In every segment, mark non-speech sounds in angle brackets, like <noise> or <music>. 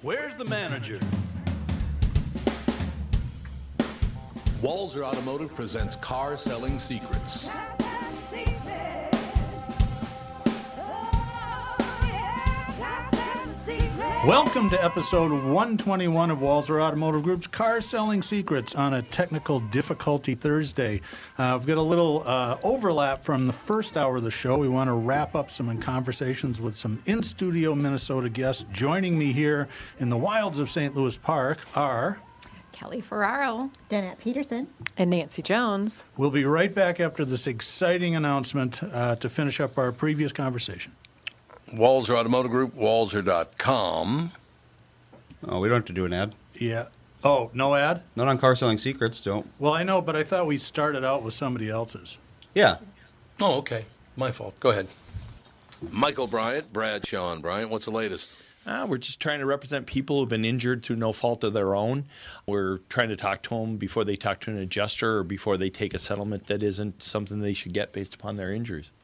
Where's the manager? Walser Automotive presents Car Selling Secrets. Welcome to episode 121 of Walser Automotive Group's Car Selling Secrets on a technical difficulty Thursday. Uh, we've got a little uh, overlap from the first hour of the show. We want to wrap up some conversations with some in studio Minnesota guests. Joining me here in the wilds of St. Louis Park are. Kelly Ferraro. Danette Peterson. And Nancy Jones. We'll be right back after this exciting announcement uh, to finish up our previous conversation. Walser Automotive Group, walser.com. Oh, we don't have to do an ad. Yeah. Oh, no ad? Not on car selling secrets, don't. Well, I know, but I thought we started out with somebody else's. Yeah. Oh, okay. My fault. Go ahead. Michael Bryant, Brad Sean Bryant, what's the latest? Uh, we're just trying to represent people who've been injured through no fault of their own. We're trying to talk to them before they talk to an adjuster or before they take a settlement that isn't something they should get based upon their injuries.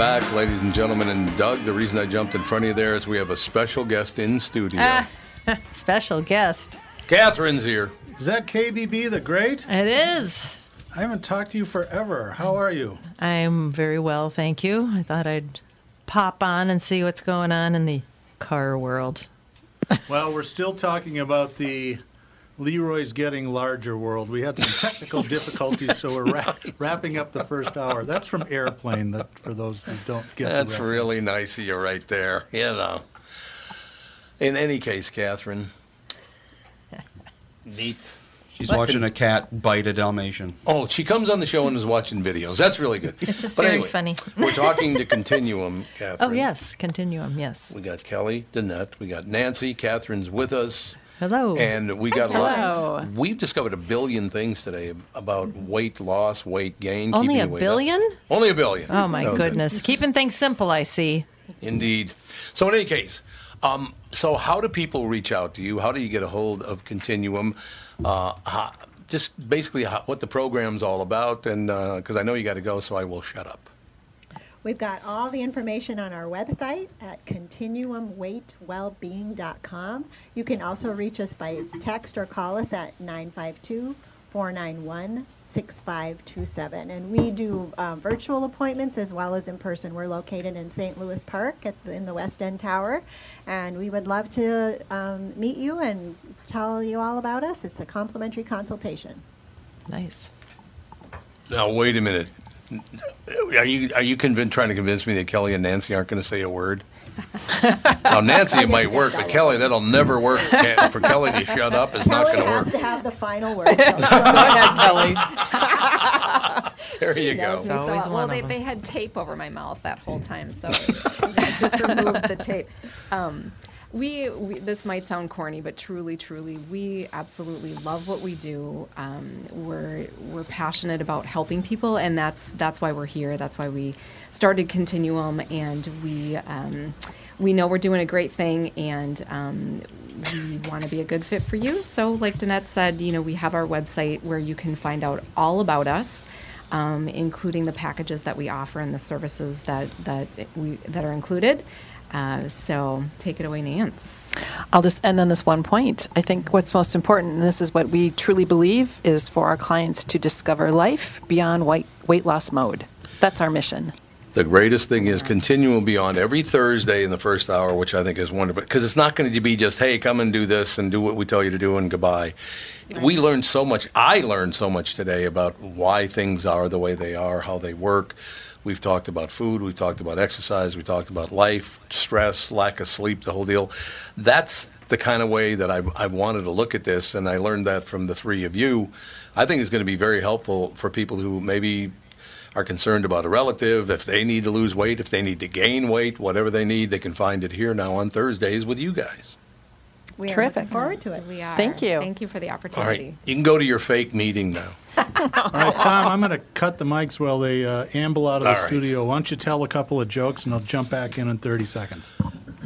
Back, ladies and gentlemen. And Doug, the reason I jumped in front of you there is we have a special guest in studio. Ah, <laughs> special guest. Catherine's here. Is that KBB the Great? It is. I haven't talked to you forever. How are you? I'm very well, thank you. I thought I'd pop on and see what's going on in the car world. <laughs> Well, we're still talking about the Leroy's Getting Larger world. We had some technical <laughs> difficulties, so we're wrap- wrapping up the first hour. That's from Airplane, that for those who don't get the That's reference. really nice of you right there. You know. In any case, Catherine. <laughs> Neat. She's watching a cat bite a Dalmatian. Oh, she comes on the show and is watching videos. That's really good. It's just But very anyway, funny. we're <laughs> talking to Continuum, oh, Catherine. Oh, yes, Continuum, yes. We got Kelly, Danette, we got Nancy. Catherine's with us. Hello. And we got a Hello. lot. We've discovered a billion things today about weight loss, weight gain. Only keeping a the weight billion? down. Only a billion. Oh, my That it. goodness. Keeping things simple, I see. Indeed. So, in any case, um, so how do people reach out to you? How do you get a hold of Continuum? Uh, how, just basically how, what the program's all about, and because I know you got to go, so I will shut up. We've got all the information on our website at continuumweightwellbeing.com. You can also reach us by text or call us at 952 491 6527. And we do um, virtual appointments as well as in person. We're located in St. Louis Park at the, in the West End Tower. And we would love to um, meet you and tell you all about us. It's a complimentary consultation. Nice. Now, wait a minute. Are you are you convinced, trying to convince me that Kelly and Nancy aren't going to say a word? now, Nancy, it might work, but Kelly, that'll never work. For Kelly to shut up is not Kelly going to work. has work. to have the final word. <laughs> Go ahead, Kelly. There you go. knows. always So, one well, of they, them. they had tape over my mouth that whole time, so <laughs> I just removed the tape. Um, we, we, this might sound corny, but truly, truly, we absolutely love what we do. Um, we're we're passionate about helping people, and that's that's why we're here. That's why we started Continuum, and we um, we know we're doing a great thing, and um, we want to be a good fit for you. So, like Danette said, you know, we have our website where you can find out all about us um, including the packages that we offer and the services that that we that are included. Uh, so take it away, Nance. I'll just end on this one point. I think what's most important, and this is what we truly believe, is for our clients to discover life beyond weight, weight loss mode. That's our mission. The greatest thing is Continuum beyond every Thursday in the first hour, which I think is wonderful. Because it's not going to be just, hey, come and do this and do what we tell you to do and goodbye. We learned so much. I learned so much today about why things are the way they are, how they work. We've talked about food, we've talked about exercise, we talked about life, stress, lack of sleep, the whole deal. That's the kind of way that I, I wanted to look at this, and I learned that from the three of you. I think it's going to be very helpful for people who maybe are concerned about a relative, if they need to lose weight, if they need to gain weight, whatever they need, they can find it here now on Thursdays with you guys. We are Terrific. looking forward to it. We are. Thank you. Thank you for the opportunity. All right. you can go to your fake meeting now. <laughs> All right, Tom, I'm going to cut the mics while they uh, amble out of the All right. studio. Why don't you tell a couple of jokes and I'll jump back in in 30 seconds.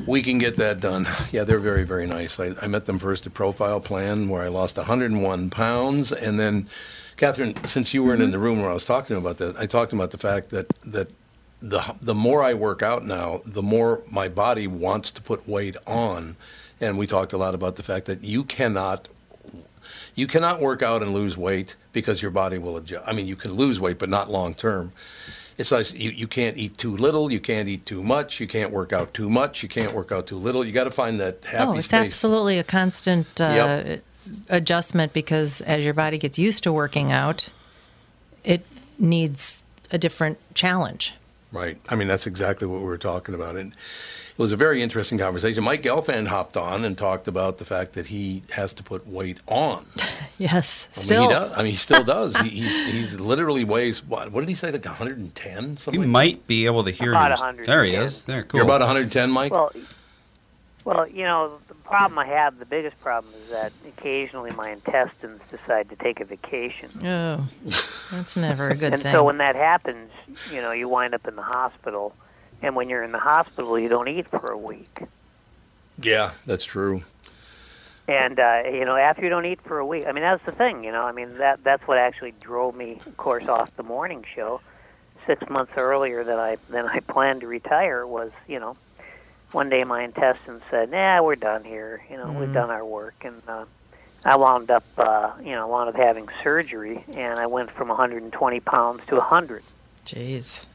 We can get that done. Yeah, they're very, very nice. I, I met them first at Profile Plan, where I lost 101 pounds, and then, Catherine, since you weren't in the room where I was talking about that, I talked about the fact that that the the more I work out now, the more my body wants to put weight on, and we talked a lot about the fact that you cannot. You cannot work out and lose weight because your body will adjust. I mean, you can lose weight, but not long term. It's like you, you can't eat too little, you can't eat too much, you can't work out too much, you can't work out too little. You got to find that happy oh, it's space. absolutely a constant uh, Yep. adjustment because as your body gets used to working out, it needs a different challenge. Right. I mean, that's exactly what we were talking about. And it was a very interesting conversation. Mike Gelfand hopped on and talked about the fact that he has to put weight on. <laughs> Yes, I mean, still. he does. I mean, he still does. he, he's, he's literally weighs, what, what did he say, like 110? You Something like might be able to hear About you. 100, There he is. There, cool. You're about 110, Mike? Well, well, you know, the problem I have, the biggest problem is that occasionally my intestines decide to take a vacation. Oh, that's never a good and thing. And so when that happens, you know, you wind up in the hospital. And when you're in the hospital, you don't eat for a week. yeah, that's true. And uh, you know, after you don't eat for a week, I mean, that's the thing. You know, I mean, that that's what actually drove me, of course, off the morning show. Six months earlier than I than I <laughs> planned to retire was, you know, one day my intestines said, "Nah, we're done here. You know, we've done our work." And uh, I wound up, uh, you know, wound up having surgery, and I went from 120 pounds to 100. Jeez,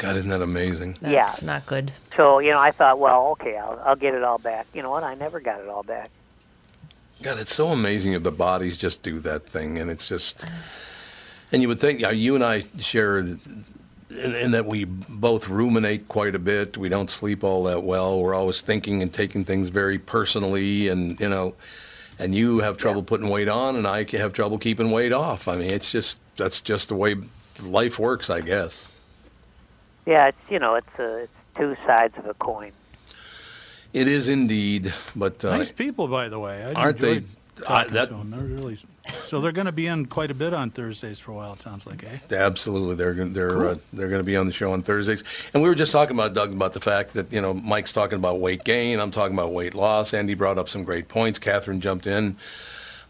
God, isn't that amazing? that's Yeah. It's not good. So you know, I thought, well, okay, I'll I'll get it all back. You know what? I never got it all back. God, it's so amazing if the bodies just do that thing, and it's just. And you would think, yeah, you and I share, in, in that we both ruminate quite a bit. We don't sleep all that well. We're always thinking and taking things very personally, and you know, and you have trouble putting weight on, and I have trouble keeping weight off. I mean, it's just that's just the way life works, I guess. Yeah, it's you know, it's a, it's two sides of a coin. It is indeed, but uh, Nice people, by the way. I aren't they- enjoyed I- talking that- to 'em. They're really, so they're going to be in quite a bit on Thursdays for a while, it sounds like, eh? Absolutely, they're they're uh, they're going to be on the show on Thursdays, and we were just talking about Doug about the fact that you know Mike's talking about weight gain, I'm talking about weight loss. Andy brought up some great points. Catherine jumped in.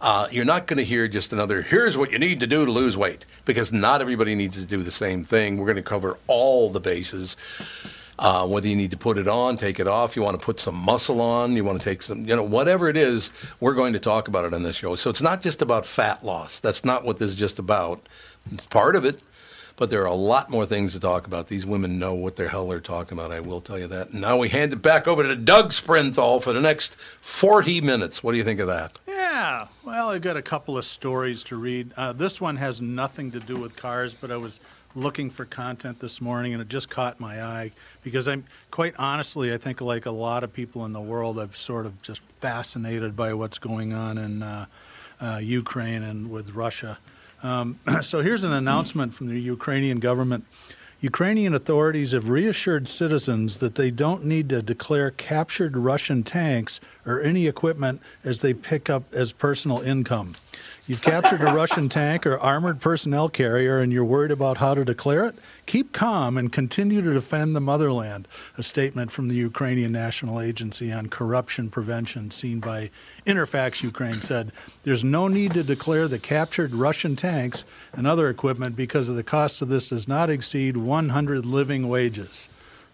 Uh, you're not going to hear just another. Here's what you need to do to lose weight, because not everybody needs to do the same thing. We're going to cover all the bases. Uh, whether you need to put it on, take it off, you want to put some muscle on, you want to take some, you know, whatever it is, we're going to talk about it on this show. So it's not just about fat loss. That's not what this is just about. It's part of it, but there are a lot more things to talk about. These women know what the hell they're talking about. I will tell you that. Now we hand it back over to Doug Sprinthall for the next 40 minutes. What do you think of that? Yeah, well, I've got a couple of stories to read. Uh, this one has nothing to do with cars, but I was looking for content this morning and it just caught my eye because I'm quite honestly, I think like a lot of people in the world, I've sort of just fascinated by what's going on in uh, uh, Ukraine and with Russia. Um, <clears throat> so here's an announcement from the Ukrainian government. Ukrainian authorities have reassured citizens that they don't need to declare captured Russian tanks or any equipment as they pick up as personal income. You've captured a Russian tank or armored personnel carrier and you're worried about how to declare it? Keep calm and continue to defend the motherland, a statement from the Ukrainian National Agency on Corruption Prevention, seen by Interfax Ukraine, said there's no need to declare the captured Russian tanks and other equipment because the cost of this does not exceed 100 living wages.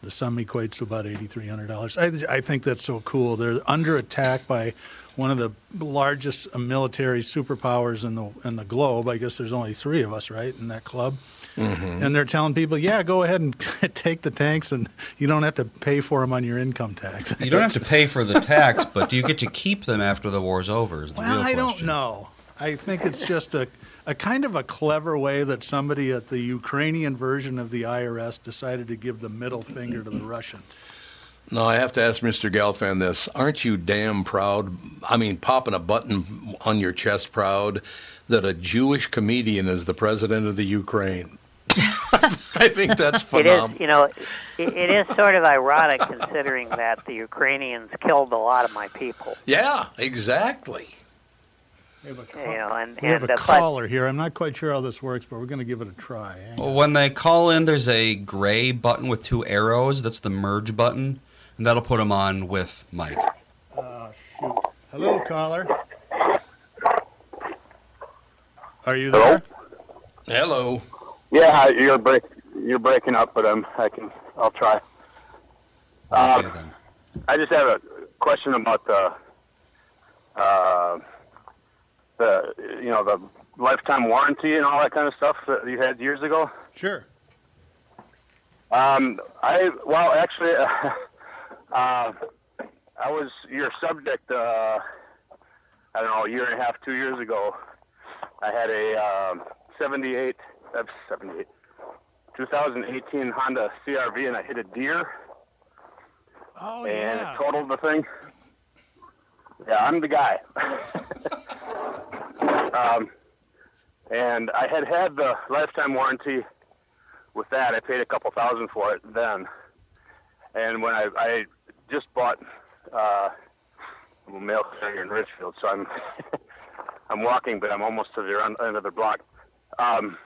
The sum equates to about $8,300. I, I think that's so cool. They're under attack by one of the largest uh, military superpowers in the in the globe. I guess there's only three of us, right, in that club. And they're telling people, yeah, go ahead and <laughs> take the tanks, and you don't have to pay for them on your income tax. You don't have to pay for the tax, but do you get to keep them after the war's over? Is the Well, real I don't know. I think it's just a, a kind of a clever way that somebody at the Ukrainian version of the IRS decided to give the middle finger to the Russians. No, I have to ask Mr. Gelfand this. Aren't you damn proud? I mean, popping a button on your chest proud that a Jewish comedian is the president of the Ukraine? <laughs> I think that's It phenomenal. is, you know, it, it is sort of ironic considering that the Ukrainians killed a lot of my people. Yeah, exactly. You know, and We have and a uh, but caller here. I'm not quite sure how this works, but we're going to give it a try. Hang Well, on. when they call in, there's a gray button with two arrows. That's the merge button, and that'll put them on with Mike. Oh, shoot. Hello, caller. Are you there? Hello. Yeah, you're break you're breaking up, but um, I can I'll try. Um, Okay, then. I just have a question about the uh, the you know the lifetime warranty and all that kind of stuff that you had years ago. Sure. Um, I well actually, uh, <laughs> uh, I was your subject. Uh, I don't know, a year and a half, two years ago. I had a um, 78, uh, 78, 2018 Honda CRV, and I hit a deer Oh, and yeah. it totaled the thing. Yeah, I'm the guy. <laughs> um, and I had had the lifetime warranty with that. I paid a couple thousand for it then. And when I, I just bought uh, a mail carrier in Richfield, so I'm <laughs> I'm walking, but I'm almost to the end of the block. Um,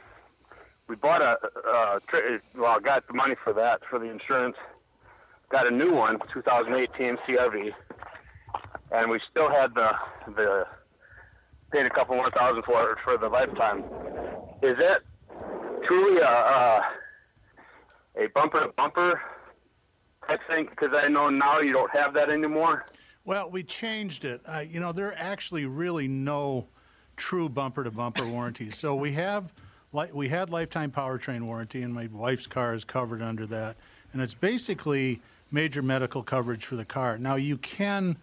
we bought a, a tra- well, got the money for that for the insurance. Got a new one, 2018 CRV, and we still had the the paid a couple more thousand for for the lifetime. Is that truly a a, a bumper to bumper type thing? Because I know now you don't have that anymore. Well, we changed it. Uh, you know, there are actually really no true bumper to bumper warranties. So we have, we had lifetime powertrain warranty, and my wife's car is covered under that, and it's basically major medical coverage for the car. Now you can,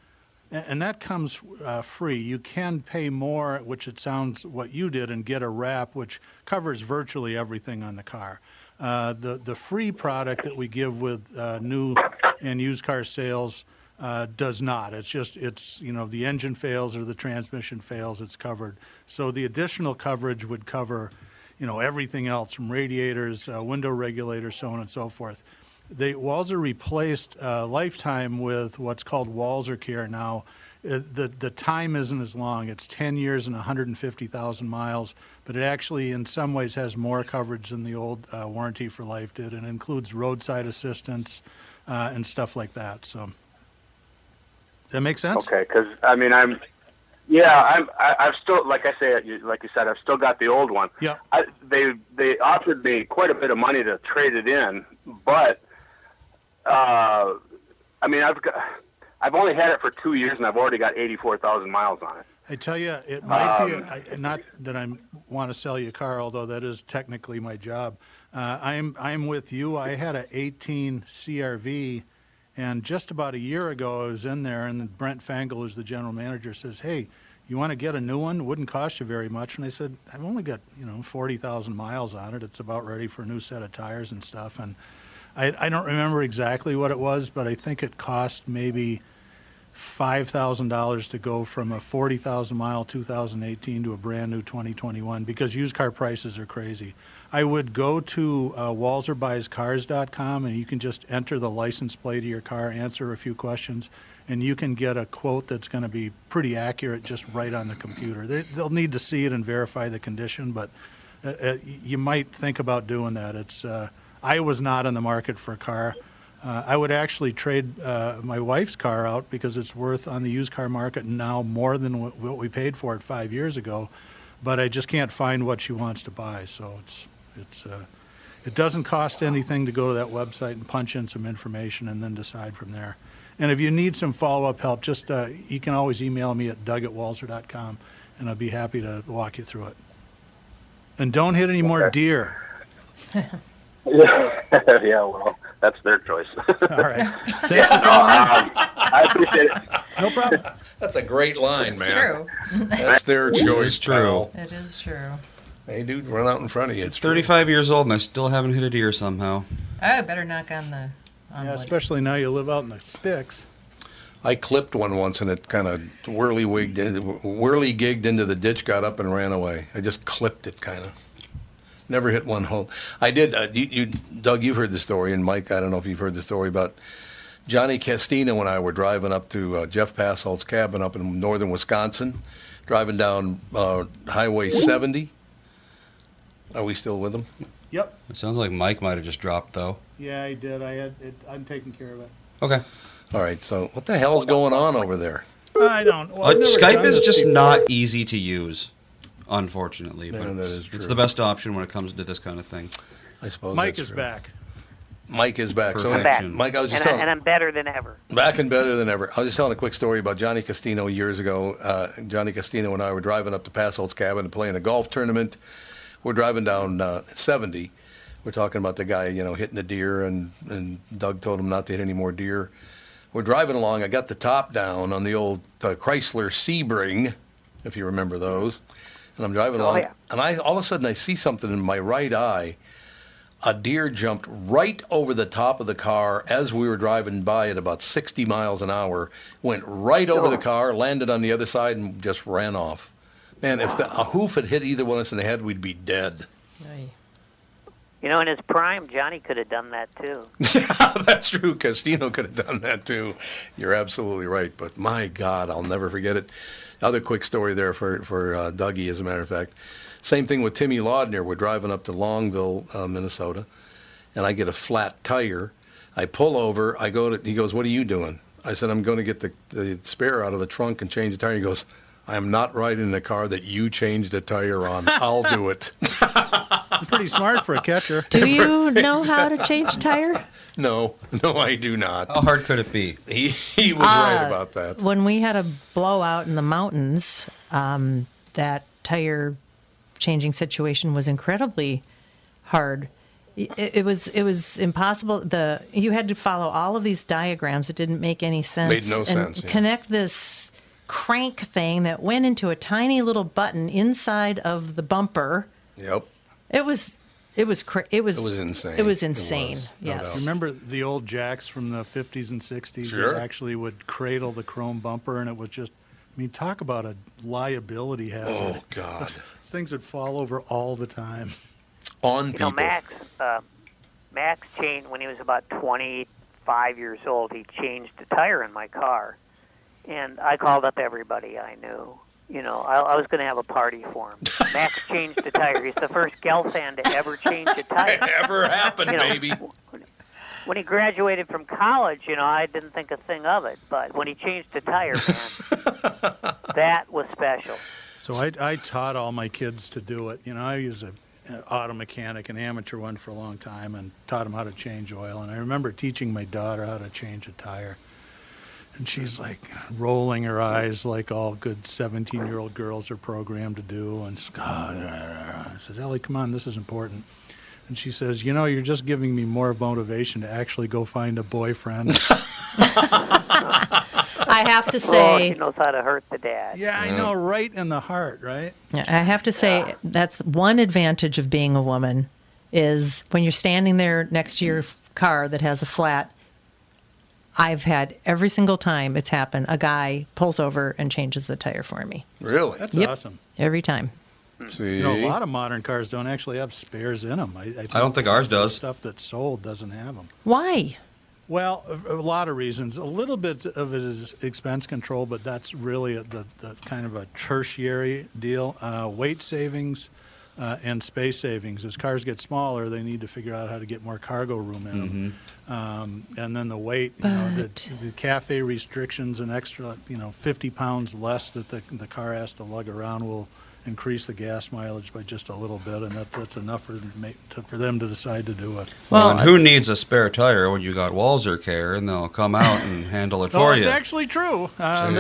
and that comes uh, free. You can pay more, which it sounds what you did, and get a wrap, which covers virtually everything on the car. Uh, the the free product that we give with uh, new and used car sales uh, does not. It's just it's you know the engine fails or the transmission fails, it's covered. So the additional coverage would cover, you know, everything else from radiators, uh, window regulators, so on and so forth. They Walser replaced uh, lifetime with what's called Walser Care now. Uh, the the time isn't as long. It's 10 years and 150,000 miles, but it actually in some ways has more coverage than the old uh, warranty for life did, and includes roadside assistance uh, and stuff like that. So. Does that make sense? Okay, because I mean, I'm, yeah, I'm, I, I've still, like I say, like you said, I've still got the old one. Yeah. I, they they offered me quite a bit of money to trade it in, but, uh, I mean, I've got, I've only had it for two years, and I've already got eighty-four thousand miles on it. I tell you, it might be, Um, I- not that I want to sell you a car, although that is technically my job. Uh, I'm, I'm with you. I had a 18 CRV, and just about a year ago, I was in there, and Brent Fangle, who's the general manager, says, hey, you want to get a new one? Wouldn't cost you very much. And I said, I've only got, you know, 40,000 miles on it. It's about ready for a new set of tires and stuff. And I, I don't remember exactly what it was, but I think it cost maybe five thousand dollars to go from a forty thousand mile 2018 to a brand new 2021 because used car prices are crazy. I would go to uh, WalserBuysCars.com and you can just enter the license plate of your car, answer a few questions, and you can get a quote that's going to be pretty accurate just right on the computer. They, they'll need to see it and verify the condition, but uh, uh, you might think about doing that. It's uh, I was not in the market for a car. Uh, I would actually trade uh, my wife's car out because it's worth on the used car market now more than what, what we paid for it five years ago. But I just can't find what she wants to buy. So it's it's uh, it doesn't cost anything to go to that website and punch in some information and then decide from there. And if you need some follow up help, just uh, you can always email me at doug at walser.com and I'll be happy to walk you through it. And don't hit any more deer. <laughs> Yeah, <laughs> yeah. Well, that's their choice. <laughs> All right. <laughs> yeah, no, um, I appreciate it. No problem. That's a great line, man. True. That's their choice, It's true. pal. It is true. Hey, dude, run out in front of you. It's true. 35 years old and I still haven't hit a deer somehow. Oh, better knock on the on Yeah, wood. especially now you live out in the sticks. I clipped one once and it kind of whirly wigged, whirly gigged into the ditch, got up and ran away. I just clipped it, kind of. Never hit one home. I did. Uh, you, you, Doug, you've heard the story, and Mike, I don't know if you've heard the story about Johnny Castino and I were driving up to uh, Jeff Passolt's cabin up in northern Wisconsin, driving down uh, Highway 70. Are we still with him? Yep. It sounds like Mike might have just dropped though. Yeah, I did. I had. It, I'm taking care of it. Okay. All right. So what the hell's going on over there? I don't. Well, Uh, Skype is just before. not easy to use, unfortunately. Yeah, But that it's, it's the best option when it comes to this kind of thing. I suppose Mike that's is true. back. Mike is back. So, I'm back. Mike, I was just and, I, and I'm better than ever. Back and better than ever. I was just telling a quick story about Johnny Castino years ago. Uh, Johnny Castino and I were driving up to Passolt's cabin and playing a golf tournament. We're driving down uh, 70. We're talking about the guy, you know, hitting a deer, and, and Doug told him not to hit any more deer. We're driving along. I got the top down on the old uh, Chrysler Sebring, if you remember those. And I'm driving Oh, along, yeah. and I all of a sudden I see something in my right eye a deer jumped right over the top of the car as we were driving by at about 60 miles an hour, went right over the oh. car, landed on the other side, and just ran off. Man, if the, a hoof had hit either one of us in the head, we'd be dead. Aye. You know, in his prime, Johnny could have done that too. yeah, <laughs> <laughs> That's true. Castino could have done that too. You're absolutely right. But my God, I'll never forget it. Other quick story there for for uh, Dougie, as a matter of fact. Same thing with Timmy Laudner. We're driving up to Longville, uh, Minnesota, and I get a flat tire. I pull over. I go to. He goes, "What are you doing?" I said, "I'm going to get the, the spare out of the trunk and change the tire." He goes, "I am not riding in a car that you changed a tire on. I'll do it." <laughs> Pretty smart for a catcher. Do you know how to <laughs> change a tire? no, no, I do not. How hard could it be? He he was right Uh, about that. When we had a blowout in the mountains, um, that tire changing situation was incredibly hard. It, it was it was impossible. The you had to follow all of these diagrams. It didn't make any sense. Made no and sense, yeah. Connect this crank thing that went into a tiny little button inside of the bumper. Yep. It was it was cra- it was It was insane. It was It insane. was, no yes. doubt. Remember the old jacks from the 50s and 60s Sure. that actually would cradle the chrome bumper, and it was just, I mean, talk about a liability hazard. Oh God. <laughs> Things would fall over all the time. On You people. know, Max, uh, Max changed when he was about 25 years old. He changed a tire in my car, and I called up everybody I knew. You know, I, I was going to have a party for him. Max <laughs> changed a tire. He's the first Gelfand to ever change a tire. It <laughs> ever happened, <laughs> You know, baby? When he graduated from college, you know, I didn't think a thing of it. But when he changed a tire, man, that was special. So I, I taught all my kids to do it. You know, I was a an auto mechanic, an amateur one for a long time, and taught them how to change oil. And I remember teaching my daughter how to change a tire. And she's like rolling her eyes like all good 17 year old girls are programmed to do. And she's, God, I said, Ellie, come on, this is important. And she says, You know, you're just giving me more motivation to actually go find a boyfriend. <laughs> I have to Oh, say, she knows how to hurt the dad. yeah, I know, right in the heart, right? I have to say that's one advantage of being a woman is when you're standing there next to your car that has a flat. I've had every single time it's happened, a guy pulls over and changes the tire for me. Really? That's Yep. awesome. Every time. See, You know, a lot of modern cars don't actually have spares in them. I, I, I don't think ours does. Stuff that's sold doesn't have them. Why? Well, a, a lot of reasons. A little bit of it is expense control, but that's really a, the, the kind of a tertiary deal. Uh, weight savings uh, and space savings. As cars get smaller, they need to figure out how to get more cargo room in them. Um, and then the weight, you know, the, the cafe restrictions, an extra, you know, 50 pounds less that the, the car has to lug around will increase the gas mileage by just a little bit, and that, that's enough for them, to make, to, for them to decide to do it. Well, and who needs a spare tire when you got Walser Care and they'll come out and handle it <laughs> No, for it's you? actually true. Uh, See?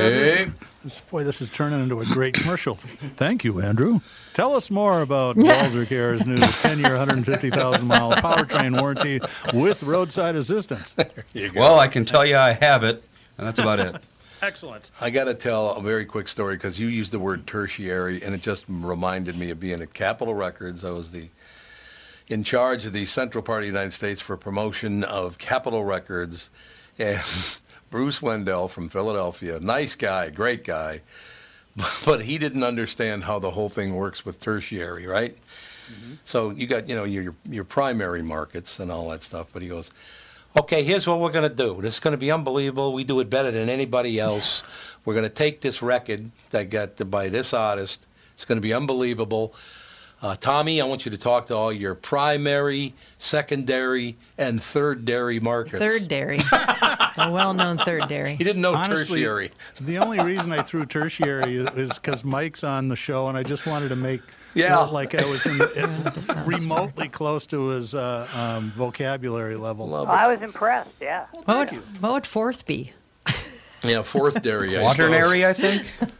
this- boy, this is turning into a great commercial. Thank you, Andrew. Tell us more about <laughs> Walser Care's new 10-year, 150,000 mile powertrain warranty with roadside assistance. You go. Well, I can tell you I have it, and that's about it. Excellent. I got to tell a very quick story because you used the word tertiary, and it just reminded me of being at Capitol Records. I was the in charge of the Central Part of the United States for promotion of Capitol Records, and <laughs> Bruce Wendell from Philadelphia, nice guy, great guy, <laughs> but he didn't understand how the whole thing works with tertiary, right? Mm-hmm. So you got you know your your primary markets and all that stuff, but he goes, okay, here's what we're gonna do. This is gonna be unbelievable. We do it better than anybody else. <laughs> We're gonna take this record that got by this artist. It's gonna be unbelievable. Uh, Tommy, I want you to talk to all your primary, secondary, and third dairy markets. Third dairy, <laughs> a well-known third dairy. He didn't know Honestly, tertiary. The only reason I threw tertiary is because Mike's on the show, and I just wanted to make Yeah. look like I was in, <laughs> in that sounds remotely close to his uh, um, vocabulary level. Oh, I was impressed. Yeah. What would, what would fourth be? Yeah, fourth dairy. <laughs> Quaternary, suppose. I think. <laughs>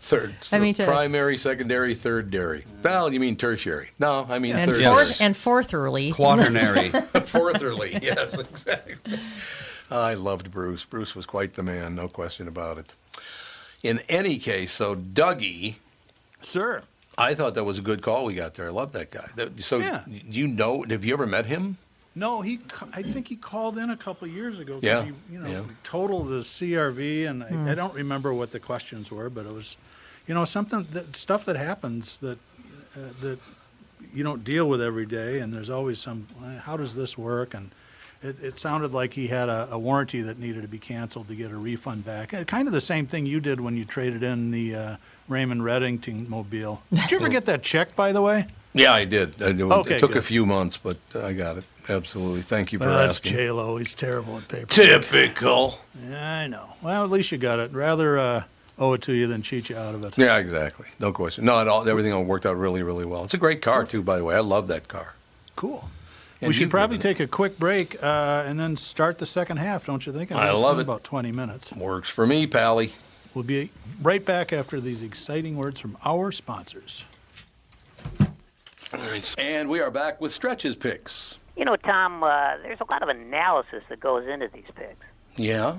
Third. I mean, to- primary, secondary, third dairy. No, you mean tertiary. No, I mean And third. fourth and fourthly. Quaternary. Fourthly, yes, exactly. I loved Bruce. Bruce was quite the man, no question about it. In any case, so Dougie, Sir, I thought that was a good call we got there. I love that guy. That- So, Yeah. you know, have you ever met him? no, he. I think he called in a couple of years ago. Yeah, He, you know, yeah. totaled the CRV, and I, I don't remember what the questions were, but it was, you know, something that stuff that happens that uh, that you don't deal with every day, and there's always some. "Uh, How does this work? And it, it sounded like he had a, a warranty that needed to be canceled to get a refund back. Uh, Kind of the same thing you did when you traded in the uh, Raymond Reddington mobile. Did you ever <laughs> get that check, by the way? Yeah, I did. I Okay, it took a few months, but I got it. Absolutely. Thank you for Well, that's asking. J Lo. He's terrible at paper. Typical. Yeah, I know. Well, at least you got it. Rather uh, owe it to you than cheat you out of it. Yeah, exactly. No question. No, it all, everything worked out really, really well. It's a great car, too, by the way. I love that car. Cool. And we should probably driven take a quick break uh, and then start the second half, don't you think? I it's love it. About 20 minutes. Works for me, Pally. We'll be right back after these exciting words from our sponsors. All right. And we are back with Stretches picks. You know, Tom, uh, there's a lot of analysis that goes into these picks. Yeah.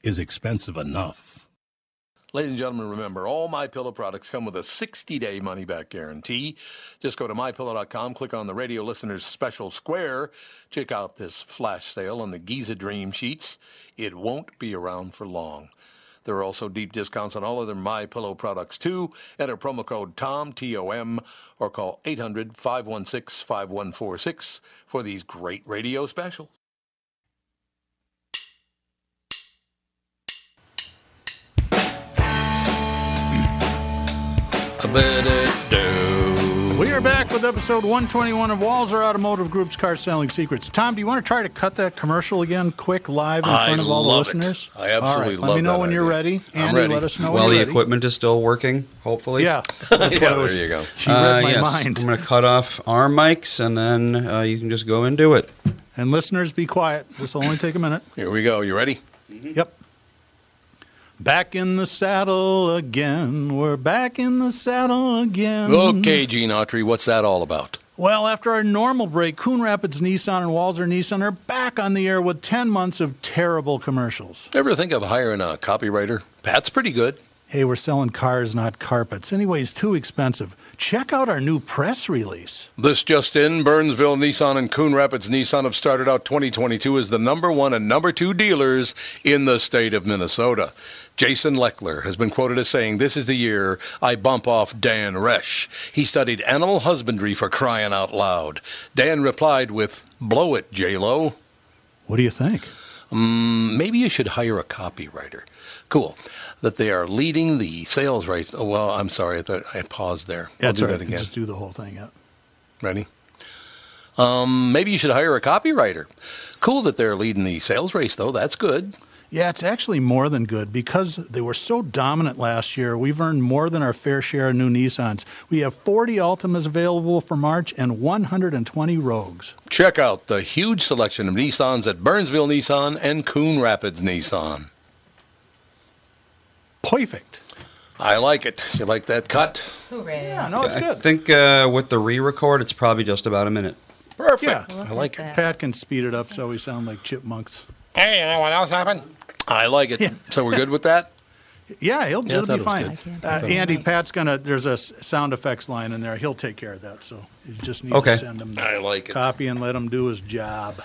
is expensive enough. Ladies and gentlemen, remember, all My Pillow products come with a 60-day money-back guarantee. Just go to MyPillow.com, click on the radio listeners special square, check out this flash sale on the Giza Dream Sheets. It won't be around for long. There are also deep discounts on all other My Pillow products too. Enter promo code TOM, T-O-M, or call 800-516-5146 for these great radio specials. We are back with episode 121 of Walser Automotive Group's Car Selling Secrets. Tom, do you want to try to cut that commercial again, quick, live in I front of all love the it. listeners? I absolutely love it. all right, Let me know that when you're idea. ready. I'm Andy, ready. let us know While when the you're ready. equipment is still working, hopefully. Yeah, that's what Yeah, I was. there you go. She read my yes. mind. I'm going to cut off our mics and then uh, you can just go and do it. And listeners, be quiet. This will only take a minute. Here we go. You ready? Yep. Back in the saddle again. We're back in the saddle again. Okay, Gene Autry, what's that all about? Well, after our normal break, Coon Rapids Nissan and Walser Nissan are back on the air with 10 months of terrible commercials. Ever think of hiring a copywriter? Pat's pretty good. Hey, we're selling cars, not carpets. Anyways, too expensive. Check out our new press release. This just in, Burnsville Nissan and Coon Rapids Nissan have started out 2022 as the number one and number two dealers in the state of Minnesota. Jason Leckler has been quoted as saying, This is the year I bump off Dan Resch. He studied animal husbandry for crying out loud. Dan replied with, Blow it, J-Lo. What do you think? Mm, maybe you should hire a copywriter. Cool. That they are leading the sales race. Oh, well, I'm sorry. I, thought I paused there. I'll do all that again. Just do the whole thing. Yeah. Ready? Um, maybe you should hire a copywriter. Cool that they're leading the sales race, though. That's good. Yeah, it's actually more than good because they were so dominant last year. We've earned more than our fair share of new Nissans. We have 40 Altimas available for March and 120 Rogues. Check out the huge selection of Nissans at Burnsville Nissan and Coon Rapids Nissan. Perfect. I like it. You like that cut? Hooray. Yeah, no, it's good. I think uh, with the re record, it's probably just about a minute. Perfect. Yeah. I like it. that. Pat can speed it up so we sound like chipmunks. Hey, you know what else happened? I like it. So we're good with that? Yeah, he'll, Yeah, I it'll thought be was fine. good. Uh, Andy, Pat's gonna. There's a s- sound effects line in there. He'll take care of that. So you just need Okay. to send him the I like it. copy and let him do his job.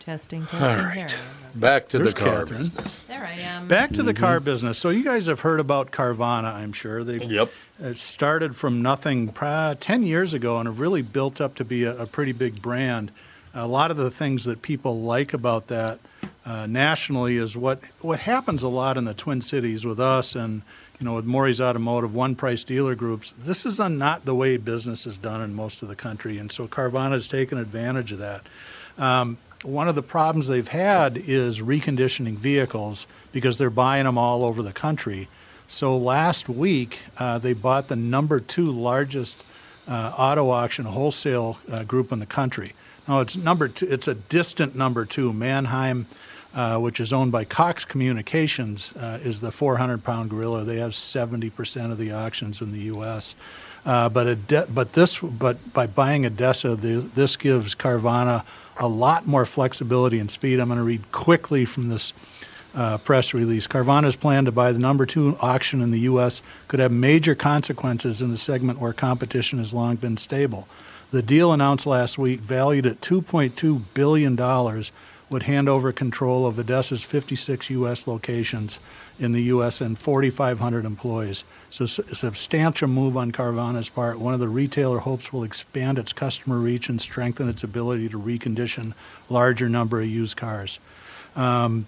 Testing, testing. All There right. I am. Back to There's the car Catherine. business. There I am. Back to the car business. So you guys have heard about Carvana, I'm sure. They Yep. It started from nothing pra- 10 years ago and have really built up to be a, a pretty big brand. A lot of the things that people like about that uh, nationally is what, what happens a lot in the Twin Cities with us and you know with Morrie's Automotive, one price dealer groups. This is a, not the way business is done in most of the country, and so Carvana has taken advantage of that. Um, one of the problems they've had is reconditioning vehicles because they're buying them all over the country. So last week, uh, they bought the number two largest uh, auto auction wholesale uh, group in the country. Now it's number two. It's a distant number two. Manheim, uh, which is owned by Cox Communications, uh, is the 400-pound gorilla. They have 70% of the auctions in the U.S. Uh, but but this but by buying ADESA, the, this gives Carvana a lot more flexibility and speed. I'm going to read quickly from this uh, press release. Carvana's plan to buy the number two auction in the U.S. could have major consequences in a segment where competition has long been stable. The deal announced last week, valued at $2.2 billion, would hand over control of ADESA's 56 U.S. locations in the U.S. and 4,500 employees. So, substantial move on Carvana's part. One of the retailer hopes will expand its customer reach and strengthen its ability to recondition larger number of used cars. Um,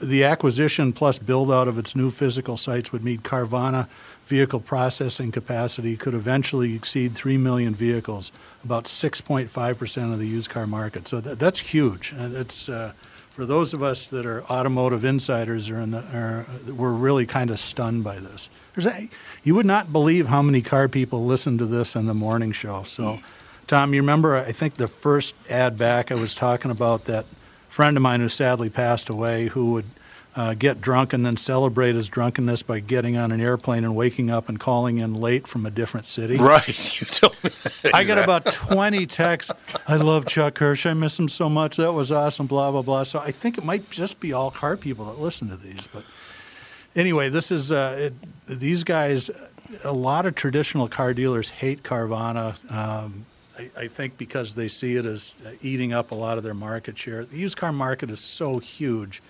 the acquisition plus build out of its new physical sites would meet Carvana vehicle processing capacity could eventually exceed 3 million vehicles, about 6.5% of the used car market. So that, that's huge. And it's, uh, for those of us that are automotive insiders are in the, we're really kind of stunned by this. There's a, you would not believe how many car people listen to this on the morning show. So, Tom, you remember, I think the first ad back I was talking about that friend of mine who sadly passed away who would uh, get drunk and then celebrate his drunkenness by getting on an airplane and waking up and calling in late from a different city. Right. <laughs> You told me that. I got about 20 texts. I love Chuck Hirsch. I miss him so much. That was awesome, blah, blah, blah. So I think it might just be all car people that listen to these. But anyway, this is, uh, it, these guys, a lot of traditional car dealers hate Carvana. Um, I, I think because they see it as eating up a lot of their market share. The used car market is so huge.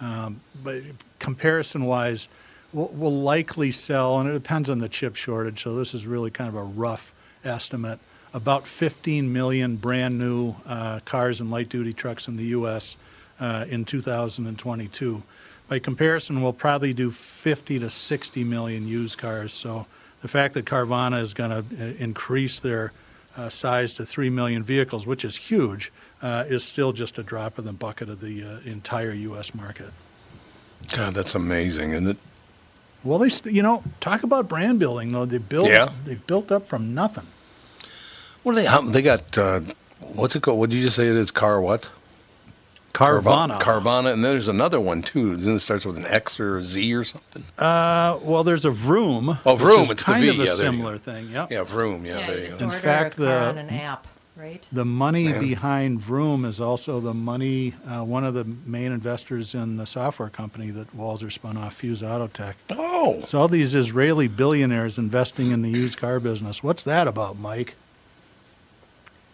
Um, but comparison wise, we'll, we'll likely sell, and it depends on the chip shortage, so this is really kind of a rough estimate, about 15 million brand new uh, cars and light duty trucks in the U.S. Uh, in 2022. By comparison, we'll probably do 50 to 60 million used cars, so the fact that Carvana is going to increase their uh, size to 3 million vehicles, which is huge, uh, is still just a drop in the bucket of the uh, entire U.S. market. God, that's amazing, isn't it? Well, they, you know, talk about brand building though. They built, Yeah. they built up from nothing. What are they? They got uh, what's it called? What did you just say it is? Car what? Carvana. Carvana, and then there's another one too. Then it starts with an X or a Z or something. Uh, well, there's a Vroom. Oh, which Vroom, is it's the kind V, of a yeah, similar thing. Yep. Yeah, Vroom. Yeah, Yeah, there you you go. In order fact, a car the- on an app, right? The money Yeah. behind Vroom is also the money, uh, one of the main investors in the software company that Walser spun off, Fuse Autotech. Oh, So all these Israeli billionaires investing in the used car business. What's that about, Mike?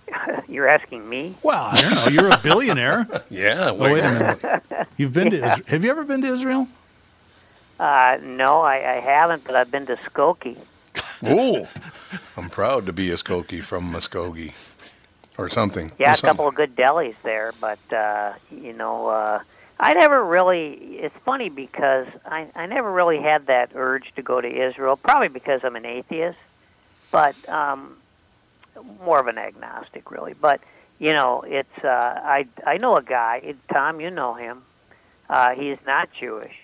<laughs> You're asking me? Well, I don't know. You're a billionaire. <laughs> yeah. Oh, wait a minute. You've been to Israel. Have you ever been to Israel? Uh, no, I, I haven't, but I've been to Skokie. <laughs> Ooh, I'm proud to be a Skokie from Muskogee, or something. Yeah, or a something. couple of good delis there, but uh, you know, uh, I never really. It's funny because I I never really had that urge to go to Israel. Probably because I'm an atheist, but um, more of an agnostic, really. But you know, it's uh, I I know a guy, Tom. You know him. Uh, he's not Jewish,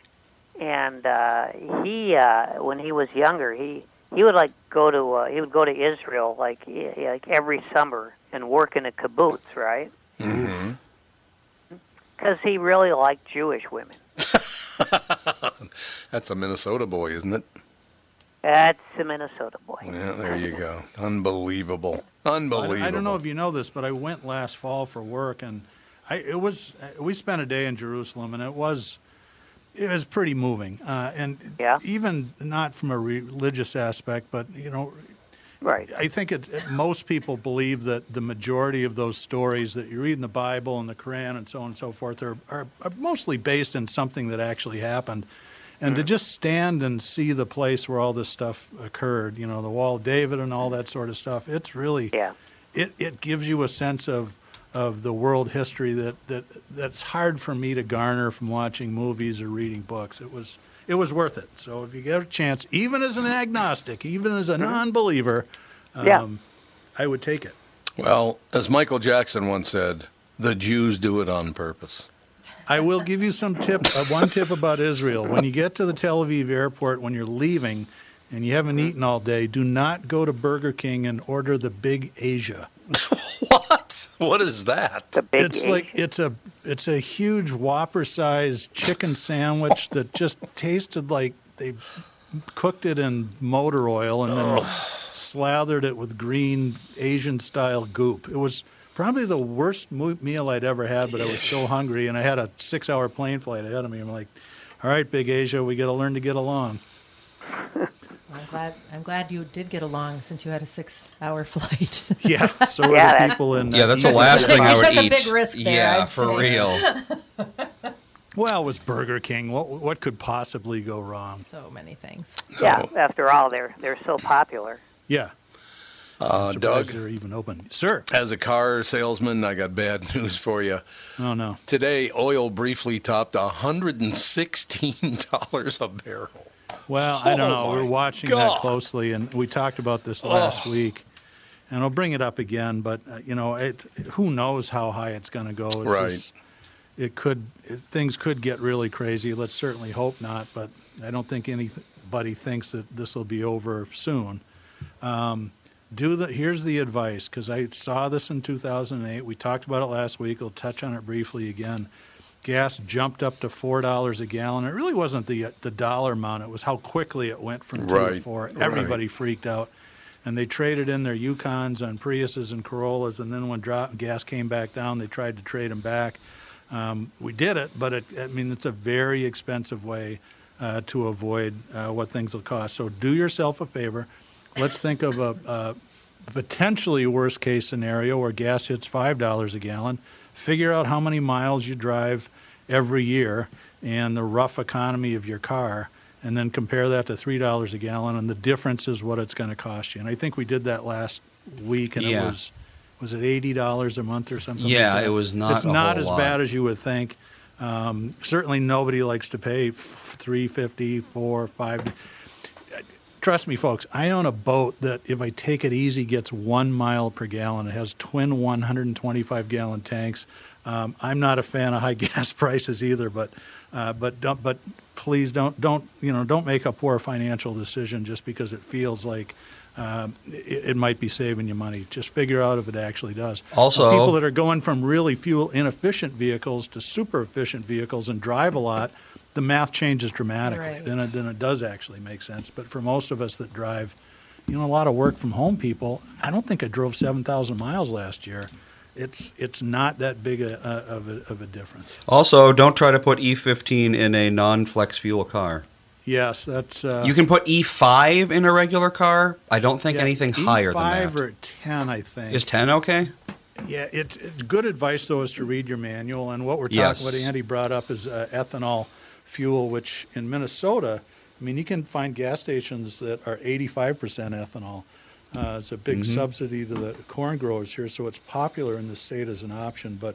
and uh, he uh, when he was younger, he he would like go to uh, he would go to Israel like like every summer and work in a kibbutz, right? hmm Because he really liked Jewish women. <laughs> That's a Minnesota boy, isn't it? That's a Minnesota boy. Yeah, there you go. Unbelievable. Unbelievable. I, I don't know if you know this, but I went last fall for work, and I it was we spent a day in Jerusalem, and it was it was pretty moving, uh, and Yeah. even not from a religious aspect, but you know. Right. I think it, it- most people believe that the majority of those stories that you read in the Bible and the Quran and so on and so forth are, are, are mostly based in something that actually happened. And to mm. just stand and see the place where all this stuff occurred, you know, the Wall of David and all that sort of stuff, it's really Yeah. it, it gives you a sense of of the world history that, that that's hard for me to garner from watching movies or reading books. It was it was worth it. So if you get a chance, even as an agnostic, even as a non-believer, um, Yeah. I would take it. Well, as Michael Jackson once said, the Jews do it on purpose. I will give you some tip. Uh, one tip about Israel: when you get to the Tel Aviv airport, when you're leaving, and you haven't eaten all day, do not go to Burger King and order the Big Asia. <laughs> What? What is that? The big it's like it's a it's a huge Whopper-sized chicken sandwich <laughs> that just tasted like they cooked it in motor oil and then slathered it with green Asian-style goop. It was probably the worst mo- meal I'd ever had, but I was so <laughs> hungry and I had a six-hour plane flight ahead of me. I'm like, all right, Big Asia, we got to learn to get along. <laughs> I'm glad. I'm glad you did get along since you had a six-hour <laughs> flight. Yeah, so are Yeah, the people in. uh, Yeah, that's the last thing You I would took a big risk there, yeah, I'd for say. real. Well, it was Burger King. What what could possibly go wrong? so many things. yeah. After all, they're they're so popular. Yeah. Uh, Doug, they're even open. Sir. as a car salesman, I got bad <laughs> news for you. Oh no. Today, oil briefly topped $116 <laughs> a barrel. Well, I don't Oh, know. We're watching God. that closely, and we talked about this last week. And I'll bring it up again, but uh, you know, it, who knows how high it's going to go? It's Right. just- it could. It, things could get really crazy. Let's certainly hope not, but I don't think anybody thinks that this will be over soon. Um, do the here's the advice because I saw this in 2008. We talked about it last week. I'll touch on it briefly again. Gas jumped up to four dollars a gallon. It really wasn't the the dollar amount; it was how quickly it went from two to Right, four. right. Everybody freaked out, and they traded in their Yukons and Priuses and Corollas. And then when drop, gas came back down, they tried to trade them back. Um, we did it, but it, I mean it's a very expensive way uh, to avoid uh, what things will cost. So do yourself a favor. Let's think of a, a potentially worst case scenario where gas hits five dollars a gallon. Figure out how many miles you drive every year and the rough economy of your car, and then compare that to three dollars a gallon, and the difference is what it's going to cost you. And I think we did that last week, and it was was it eighty dollars a month or something? like Yeah, that? it was not It's not as lot. bad as you would think. Um, certainly, nobody likes to pay f- three fifty, four, five. Trust me, folks. I own a boat that, if I take it easy, gets one mile per gallon. It has twin 125 gallon tanks. Um, I'm not a fan of high <laughs> gas prices either, but uh, but don't, but please don't don't you know don't make a poor financial decision just because it feels like um, it, it might be saving you money. Just figure out if it actually does. Also- Now, people that are going from really fuel inefficient vehicles to super efficient vehicles and drive a lot, the math changes dramatically. Right. Then it, then it does actually make sense. But for most of us that drive, you know, a lot of work from home people, I don't think I drove seven thousand miles last year. It's it's not that big a, a, of a of a difference. Also, don't try to put E15 in a non-flex fuel car. Yes, that's. Uh, You can put E5 in a regular car. I don't think yeah, anything higher than that. Five that. or ten, I think. Is 10 okay? Yeah, it's, it's good advice though is to read your manual. And what we're talking, Yes. what Andy brought up is uh, ethanol fuel, which in Minnesota, I mean, you can find gas stations that are 85% ethanol. Uh, it's a big Mhm. subsidy to the corn growers here, so it's popular in the state as an option. But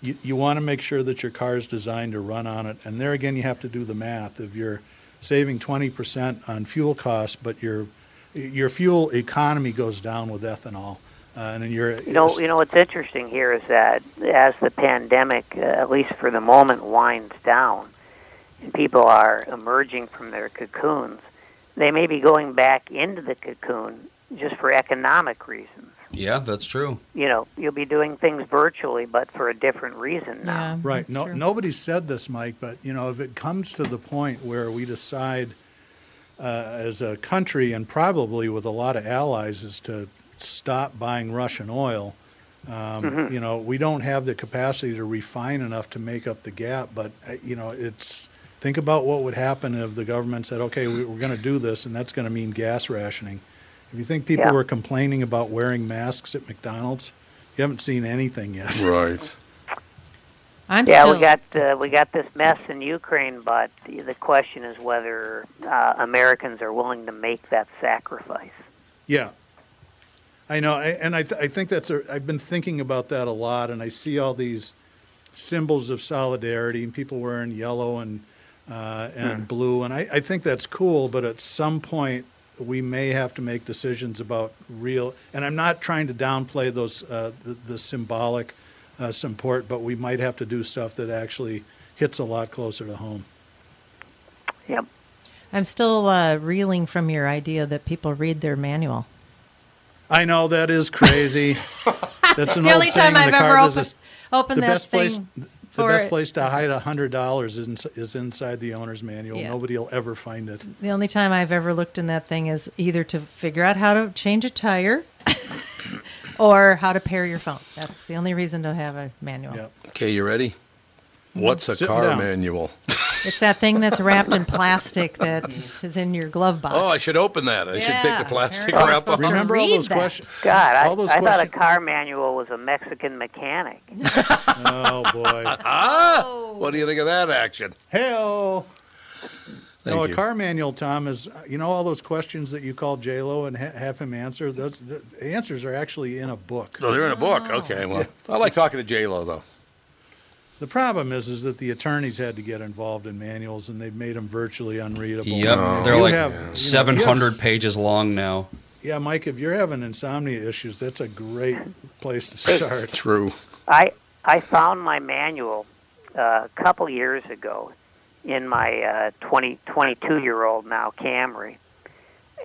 you, you want to make sure that your car is designed to run on it. And there again, you have to do the math. If you're saving 20% on fuel costs, but your your fuel economy goes down with ethanol, uh, and then you're You know, you know what's interesting here is that as the pandemic, uh, at least for the moment, winds down, and people are emerging from their cocoons, they may be going back into the cocoon just for economic reasons. Yeah, that's true. You know, you'll be doing things virtually, but for a different reason now. Yeah, Right. No, true. nobody said this, Mike, but you know, if it comes to the point where we decide uh, as a country and probably with a lot of allies is to stop buying Russian oil, um, Mhm. you know, we don't have the capacity to refine enough to make up the gap. But uh, you know, it's think about what would happen if the government said, "Okay, we, we're going to do this, and that's going to mean gas rationing." If you think people Yeah. were complaining about wearing masks at McDonald's, you haven't seen anything yet. <laughs> Right. I'm yeah, still. we got uh, we got this mess in Ukraine, but the, the question is whether uh, Americans are willing to make that sacrifice. Yeah. I know, I- and I, th- I think that's a, I've been thinking about that a lot, and I see all these symbols of solidarity and people wearing yellow and uh, and blue, and I, I think that's cool. But at some point, we may have to make decisions about real. And I'm not trying to downplay those uh, the, the symbolic uh, support, but we might have to do stuff that actually hits a lot closer to home. Yep. I'm still uh, reeling from your idea that people read their manual. I know that is crazy. <laughs> That's an The old only time I've ever opened, Open the that best place thing the for best place to hide a hundred dollars is, is inside the owner's manual. Yeah. Nobody will ever find it. The only time I've ever looked in that thing is either to figure out how to change a tire <laughs> or how to pair your phone. That's the only reason to have a manual. Yep. Okay, you ready? What's a Sitting car down. manual? It's that thing that's wrapped in plastic that is in your glove box. Oh, I should open that. I should take the plastic apparently wrap off. supposed to Remember all read those that. questions? God, I, All those I thought a questions- car manual was a Mexican mechanic. <laughs> Oh boy. Ah, what do you think of that action? Hell. Thank no, you. a car manual, Tom, is you know all those questions that you call J Lo and ha- have him answer. Those the answers are actually in a book. Oh, they're in a book. Okay, well, I like talking to J Lo though. The problem is, is that the attorneys had to get involved in manuals, and they've made them virtually unreadable. Yep, No. they're You like have- you know, 700 yes. pages long now. Yeah, Mike, if you're having insomnia issues, that's a great place to start. True. I I found my manual uh, a couple years ago in my uh, 20, 22 year old now Camry,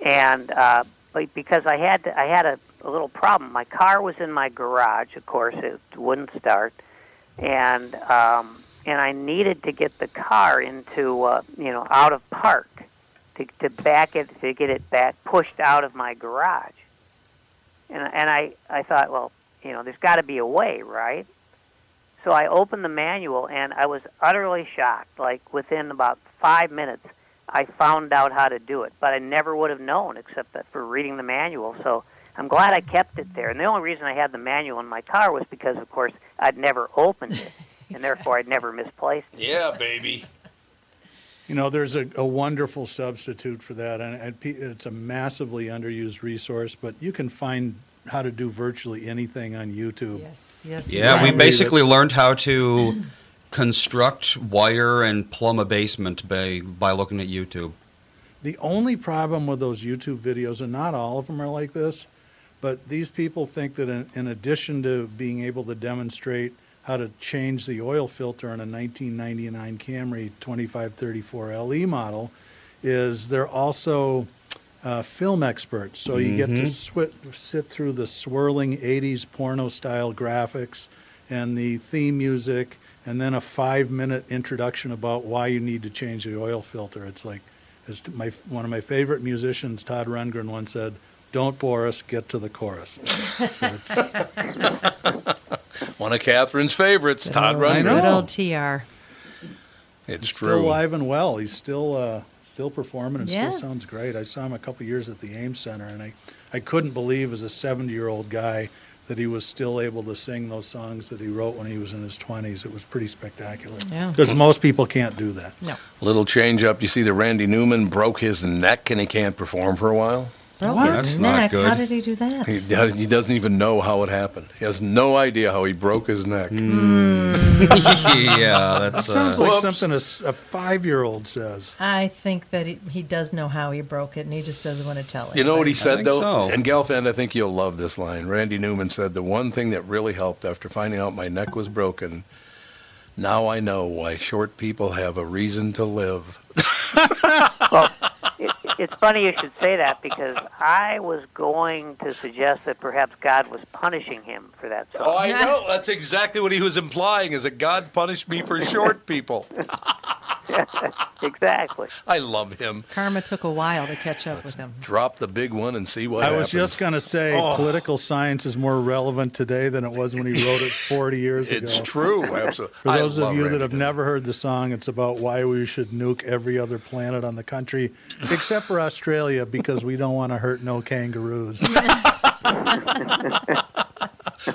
and uh, but because I had to, I had a, a little problem. My car was in my garage. Of course, it wouldn't start, and um, and I needed to get the car into uh, you know out of park to to back it to get it back pushed out of my garage. And and I I thought, well, you know, there's got to be a way, right? So I opened the manual and I was utterly shocked. Like within about five minutes, I found out how to do it. But I never would have known except that for reading the manual. So I'm glad I kept it there. And the only reason I had the manual in my car was because, of course, I'd never opened it, <laughs> and therefore I'd never misplaced it. Yeah, baby. You know, there's a, a wonderful substitute for that, and, and it's a massively underused resource. But you can find how to do virtually anything on YouTube. Yes, yes. Yeah, we Right. basically learned how to construct wire and plumb a basement by by looking at YouTube. The only problem with those YouTube videos, and not all of them are like this, but these people think that in, in addition to being able to demonstrate how to change the oil filter on a 1999 Camry 2534 LE E model, is they're also uh, film experts. So you get to swi sit through the swirling 80s porno style graphics and the theme music, and then a five minute introduction about why you need to change the oil filter. It's like, as my, one of my favorite musicians, Todd Rundgren, once said, Don't bore us, get to the chorus. <laughs> So One of Catherine's favorites, Todd I Rundgren. Good old TR. It's still true. alive and well. He's still uh, still performing and Yeah. still sounds great. I saw him a couple years at the Ames Center, and I, I couldn't believe as a 70 year old guy that he was still able to sing those songs that he wrote when he was in his 20s. It was pretty spectacular. Yeah. Because most people can't do that. No. Little change up. You see that Randy Newman broke his neck and he can't perform for a while. Broke What? his That's not neck. good. How did he do that? He, does- he doesn't even know how it happened. He has no idea how he broke his neck. <laughs> yeah, That that's sounds uh, like Whoops. something a, s- a five year old says. I think that he, he does know how he broke it, and he just doesn't want to tell it. You know what he said think though? so. And Gelfand, I think you'll love this line. Randy Newman said the one thing that really helped after finding out my neck was broken. Now I know why short people have a reason to live. <laughs> Well, it, it's funny you should say that because I was going to suggest that perhaps God was punishing him for that song. Oh, I know. That's exactly what he was implying. Is that God punished me for short people? <laughs> exactly. I love him. Karma took a while to catch up with him. Drop the big one and see what I happens. was just going to say Oh. political science is more relevant today than it was when he wrote it 40 years ago. It's true. <laughs> Absolutely. For those of you Randy that have Newman. never heard the song, it's about why we should nuke every other planet on the country, except for Australia, because we don't want to hurt no kangaroos. <laughs>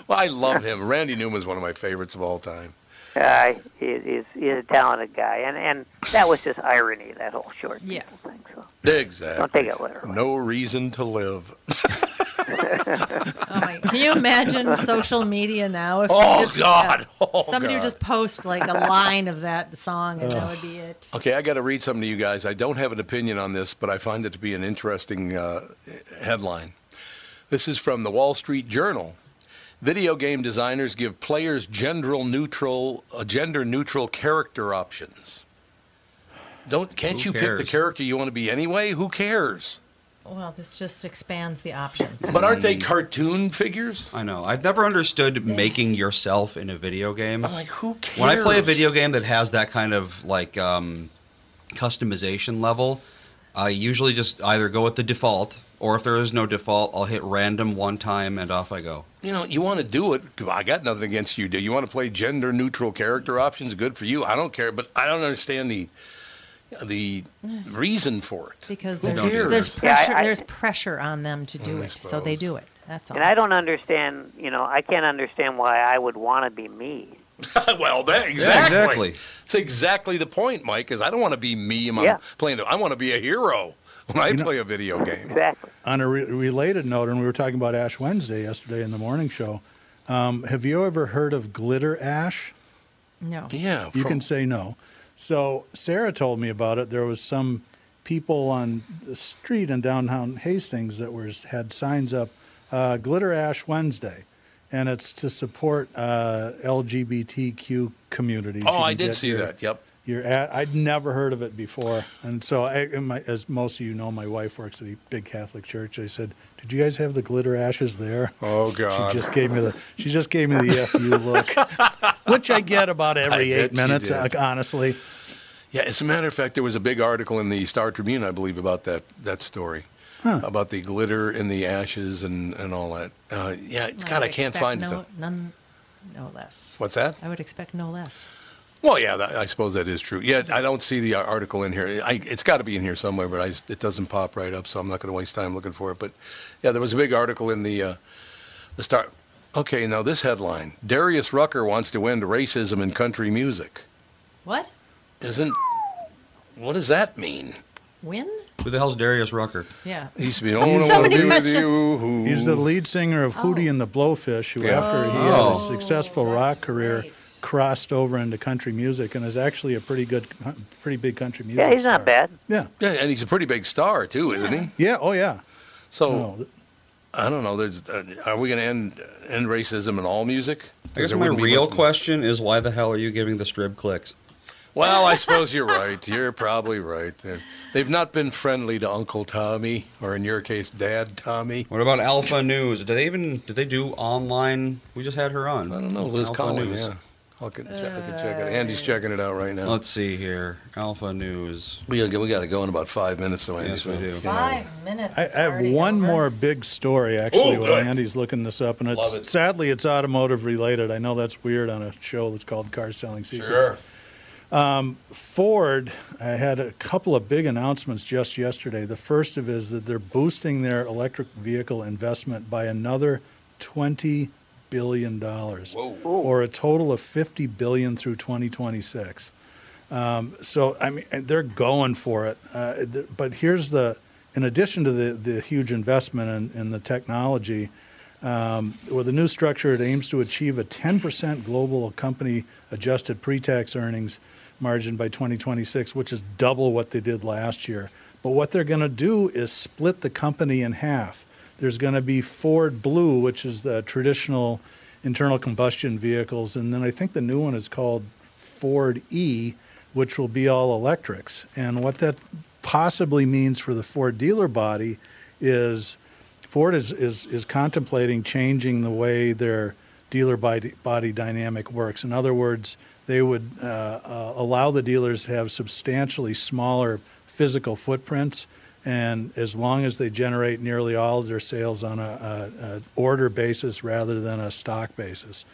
Well, I love him. Randy Newman's one of my favorites of all time. Uh, he, he's, he's a talented guy, and and that was just irony that whole short Yeah. thing. So Exactly. Don't take it literally. No reason to live. <laughs> Oh my! Can you imagine social media now? If Oh if, uh, God. <laughs> Oh, somebody God. would just post like a line of that song, and that would be it. Okay, I got to read something to you guys. I don't have an opinion on this, but I find it to be an interesting uh, headline. This is from the Wall Street Journal. Video game designers give players gender neutral, uh, gender neutral character options. Don't can't Who you pick the character you want to be anyway? Who cares? Well, this just expands the options. But aren't they cartoon figures? I know. I've never understood making yourself in a video game. I'm like, who cares? When I play a video game that has that kind of like um, customization level, I usually just either go with the default, or if there is no default, I'll hit random one time and off I go. you know, you want to do it. I got nothing against you. Do you want to play gender neutral character options? Good for you. I don't care, but I don't understand the the reason for it. because Who there's cares? there's Yeah, I- pressure I- there's pressure on them to do I it, so they do it. That's all. and I don't understand. You know, I can't understand why I would want to be me. <laughs> well, that exactly. exactly. It's exactly the point, Mike. Is I don't want to be me. when I'm Yeah. playing. I want to be a hero when I know- play a video game. Exactly. On a re- related note, and we were talking about Ash Wednesday yesterday in the morning show, um, have you ever heard of glitter ash? no. Yeah, You from- can say no. So Sarah told me about it. There was some people on the street in downtown Hastings that was had signs up, uh, Glitter Ash Wednesday, and it's to support uh, LGBTQ communities. Oh, I did see your- that. Yep. Your ad, I'd never heard of it before, and so I, and my, as most of you know, my wife works at a big Catholic church. I said, "Did you guys have the glitter ashes there?" Oh God. She just gave me the she just gave me the fu <laughs> look, which I get about every I eight minutes. did. uh, honestly, Yeah, as a matter of fact, there was a big article in the Star Tribune, I believe, about that that story. About the glitter in the ashes and, and all that. Uh, yeah, God, I can't find no, it. though. None, no less. What's that? I would expect no less. Well, yeah, that, I suppose that is true. Yeah, I don't see the article in here. I, it's got to be in here somewhere, but I, it doesn't pop right up, so I'm not going to waste time looking for it. But yeah, there was a big article in the uh, the start. Okay, now this headline: Darius Rucker wants to end racism in country music. What? Isn't what does that mean? Win? Who the hell's Darius Rucker? Yeah. He used to be, oh, I So be with you. Who? He's the lead singer of Hootie and the Blowfish, who, Yeah. after he had Oh. a successful that's rock career, right. Crossed over into country music and is actually a pretty good, pretty big country music. Yeah, he's not bad. Yeah. Yeah, and he's a pretty big star too, isn't he? Yeah. Oh, yeah. So No, I don't know. There's, uh, are we going to end end racism in all music? I guess There my real question is why the hell are you giving the Strib clicks? Well, I suppose you're right. You're probably right. They're, they've not been friendly to Uncle Tommy, or in your case, Dad Tommy. What about Alpha News? Do they even did they do online? We just had her on. I don't know. Liz Alpha Collins. News. Yeah, I can, check, I can check it. Andy's checking it out right now. Let's see here. Alpha News. we got we got to go in about five minutes, so Andy. Yes, we do. you know. Five minutes. I, it's I have already one over. more big story actually Oh, while good. Andy's looking this up, and Love it's it. sadly it's automotive related. I know that's weird on a show that's called Car Selling Secrets. Sure. Ford uh, had a couple of big announcements just yesterday. The first of is that they're boosting their electric vehicle investment by another twenty billion dollars, or a total of fifty billion through twenty twenty six. Um, so I mean, they're going for it. Uh, th- but here's the, in addition to the the huge investment in, in the technology, um, with the new structure, it aims to achieve a 10% global company adjusted pre-tax earnings margin by 2026, which is double what they did last year. But what they're going to do is split the company in half. There's going to be Ford Blue, which is the traditional internal combustion vehicles, and then I think the new one is called Ford E, which will be all electrics. And what that possibly means for the Ford dealer body is Ford is, is, is contemplating changing the way their dealer body, body dynamic works. In other words, they would uh, uh, allow the dealers to have substantially smaller physical footprints, and as long as they generate nearly all of their sales on a, a, a order basis rather than a stock basis,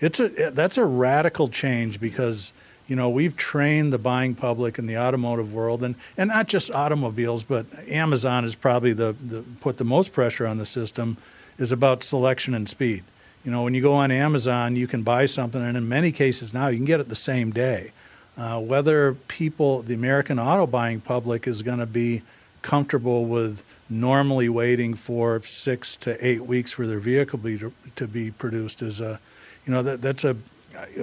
it's a that's a radical change because you know we've trained the buying public in the automotive world and, and not just automobiles but amazon is probably the, the put the most pressure on the system is about selection and speed. You know when you go on amazon you can buy something and in many cases now you can get it the same day. Uh, whether people the american auto buying public is going to be comfortable with normally waiting for six to eight weeks for their vehicle be, to be produced is a you know that that's a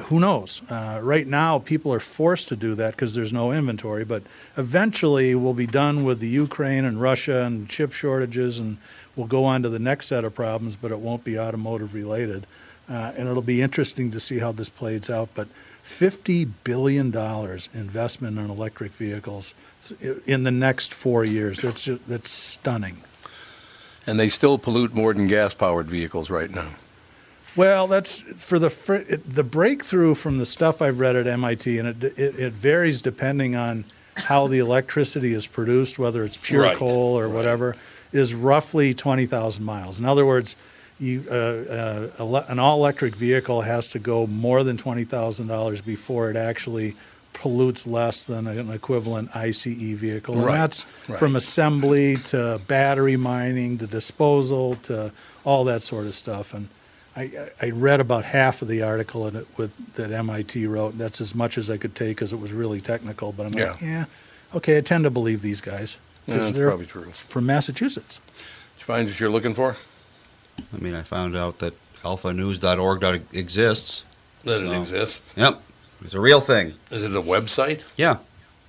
who knows? Uh, right now, people are forced to do that because there's no inventory, but eventually we'll be done with the Ukraine and Russia and chip shortages, and we'll go on to the next set of problems, but it won't be automotive related. Uh, and it'll be interesting to see how this plays out. But $50 billion investment in electric vehicles in the next four years. That's, that's stunning. And they still pollute more than gas-powered vehicles right now. Well, that's for the it, the breakthrough from the stuff I've read at MIT, and it, it, it varies depending on how the electricity is produced, whether it's pure Right, coal or right. whatever, is roughly twenty thousand miles. In other words, you uh, uh, an all-electric vehicle has to go more than twenty thousand dollars before it actually pollutes less than an equivalent ICE vehicle, and Right, that's right. from assembly to battery mining to disposal to all that sort of stuff. And I, I read about half of the article in it with, that MIT wrote. And that's as much as I could take because it was really technical. But I'm like, Yeah. yeah, okay, I tend to believe these guys Yeah, that's they're probably true. from Massachusetts. Did you find what you're looking for? I mean, I found out that alphanews.org dot exists. Does it exists. Yep, it's a real thing. Is it a website? Yeah,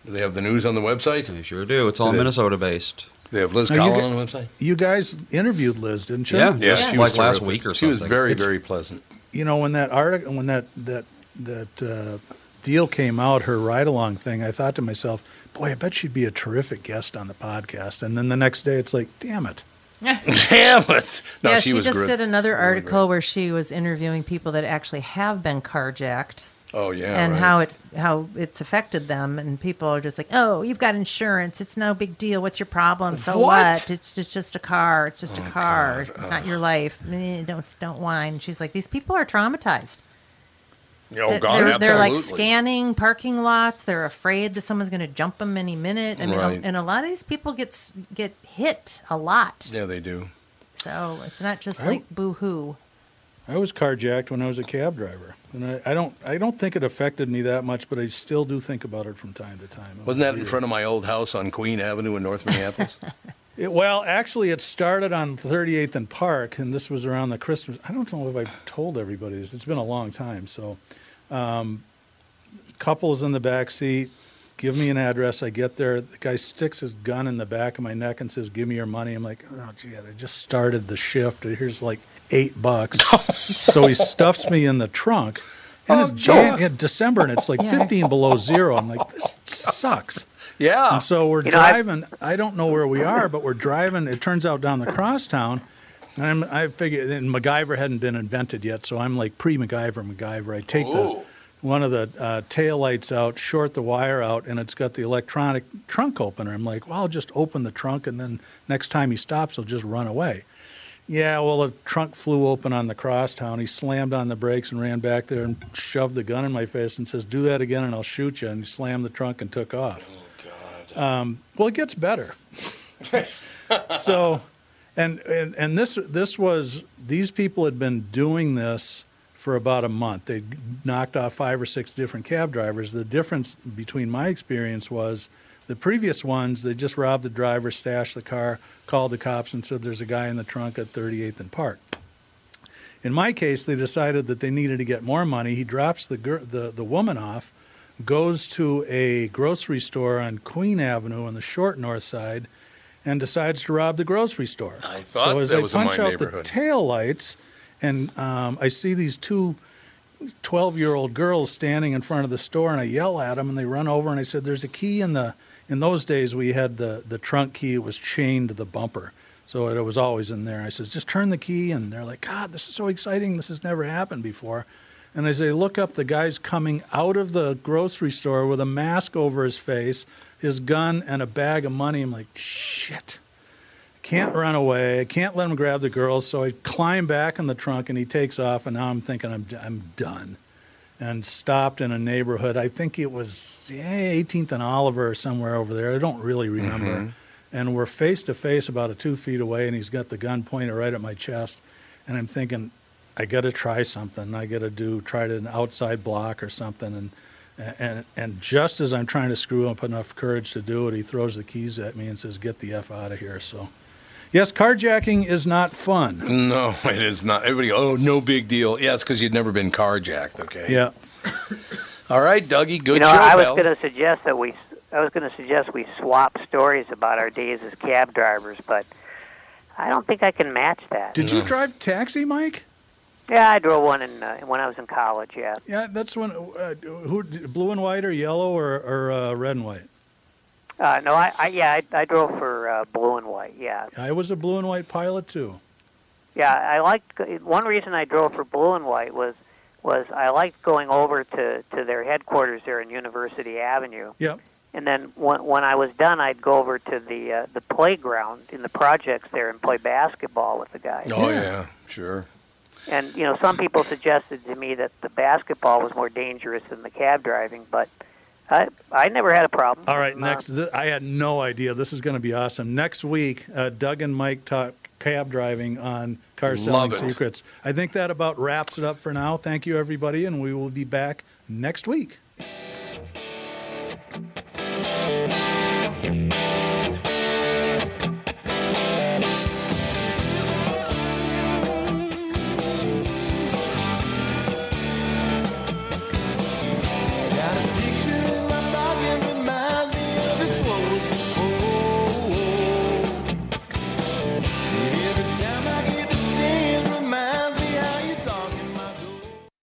Do they have the news on the website? Do they sure do. It's all Do they- Minnesota based. they have Liz Now, you Collin get- on the website? You guys interviewed Liz, didn't you? Yeah. Yeah, Just she like was last terrific. week or something. She was very, It's- very pleasant. You know, when that article, when that that that uh, deal came out, her ride-along thing, I thought to myself, boy, I bet she'd be a terrific guest on the podcast. And then the next day, it's like, damn it. <laughs> Damn it! No, yeah, she, she, was just did another article where she was interviewing people that actually have been carjacked Oh yeah, and right. how it how it's affected them. And people are just like, "Oh, you've got insurance. It's no big deal. What's your problem? So What? what? It's just just a car. It's just a Oh, car. God. It's not your life. Eh, Don't don't whine." She's like, "These people are traumatized. Oh They're- God, they're, they're like scanning parking lots. They're afraid that someone's going to jump them any minute. I mean, Right. and a lot of these people get get hit a lot. Yeah, they do. So it's not just I- like boo hoo. I was carjacked when I was a cab driver, and I, I don't I don't think it affected me that much, but I still do think about it from time to time. It was Wasn't that in front of my old house on Queen Avenue in North Minneapolis? <laughs> It, well, actually, it started on 38th and Park, and this was around the Christmas. I don't know if I told everybody this. It's been a long time. So, um, couples in the back seat, give me an address. I get there. The guy sticks his gun in the back of my neck and says, "Give me your money." I'm like, "Oh, gee, I just started the shift. Here's like eight bucks." <laughs> so he stuffs me in the trunk. And it's Jan- yeah, December, and it's like Yeah. 15 below zero. I'm like, this sucks. yeah. And so we're You know, I- driving. I, don't know where we are, but we're driving. It turns out down the crosstown. And I'm, I figured, and MacGyver hadn't been invented yet, so I'm like pre-MacGyver, MacGyver. I take the, one of the uh, tail lights out, short the wire out, and it's got the electronic trunk opener. I'm like, well, I'll just open the trunk, and then next time he stops, he'll just run away. Yeah, well, the trunk flew open on the crosstown. He slammed on the brakes and ran back there and shoved the gun in my face and says, "Do that again, and I'll shoot you." And he slammed the trunk and took off. Oh God! Um, well, it gets better. <laughs> so, and, and and this this was these people had been doing this for about a month. They knocked off five or six different cab drivers. The difference between my experience was the previous ones they just robbed the driver, stashed the car, called the cops, and said there's a guy in the trunk at 38th and Park. In my case, they decided that they needed to get more money. He drops the gir- the the woman off, goes to a grocery store on Queen Avenue on the short north side, and decides to rob the grocery store. I thought so as that I was in punch my out neighborhood. the tail lights, and um, I see these two 12 year old girls standing in front of the store, and I yell at them, and they run over, and I said, "There's a key in the." In those days, we had the the trunk key It was chained to the bumper, so it was always in there. I says, "Just turn the key," and they're like, "God, this is so exciting! This has never happened before." And as they look up, the guy's coming out of the grocery store with a mask over his face, his gun, and a bag of money. I'm like, shit. Can't run away. I can't let him grab the girls. So I climb back in the trunk and he takes off. And now I'm thinking I'm, I'm done. And stopped in a neighborhood. I think it was yeah, 18th and Oliver or somewhere over there. I don't really remember. Mm-hmm. And we're face to face about a two feet away. And he's got the gun pointed right at my chest. And I'm thinking, I got to try something. I got to do try to an outside block or something. And and and just as I'm trying to screw up enough courage to do it, he throws the keys at me and says, "Get the f out of here." So, yes, carjacking is not fun. No, <laughs> it is not. Everybody, oh, no big deal. Yeah, it's because you've never been carjacked. Okay. Yeah. <coughs> All right, Dougie. Good you know, show, I was going to suggest that we, I was going to suggest we swap stories about our days as cab drivers, but I don't think I can match that. Did you drive taxi, Mike? Yeah, I drove one in uh, when I was in college. Yeah, Yeah, that's when. Uh, who blue and white or yellow or or uh, red and white? uh, no, I, I yeah, I, I drove for uh, blue and white. Yeah, I was a blue and white pilot too. yeah, I liked one reason I drove for blue and white was was I liked going over to to their headquarters there in University Avenue. Yep. And then when when I was done, I'd go over to the uh, the playground in the projects there and play basketball with the guys. Oh yeah, sure. And you know, some people suggested to me that the basketball was more dangerous than the cab driving, but I I never had a problem. All right, Uh, next. Th- I had no idea. This is going to be awesome. Next week, uh, Doug and Mike talk cab driving on car selling secrets. I think that about wraps it up for now. Thank you, everybody, and we will be back next week.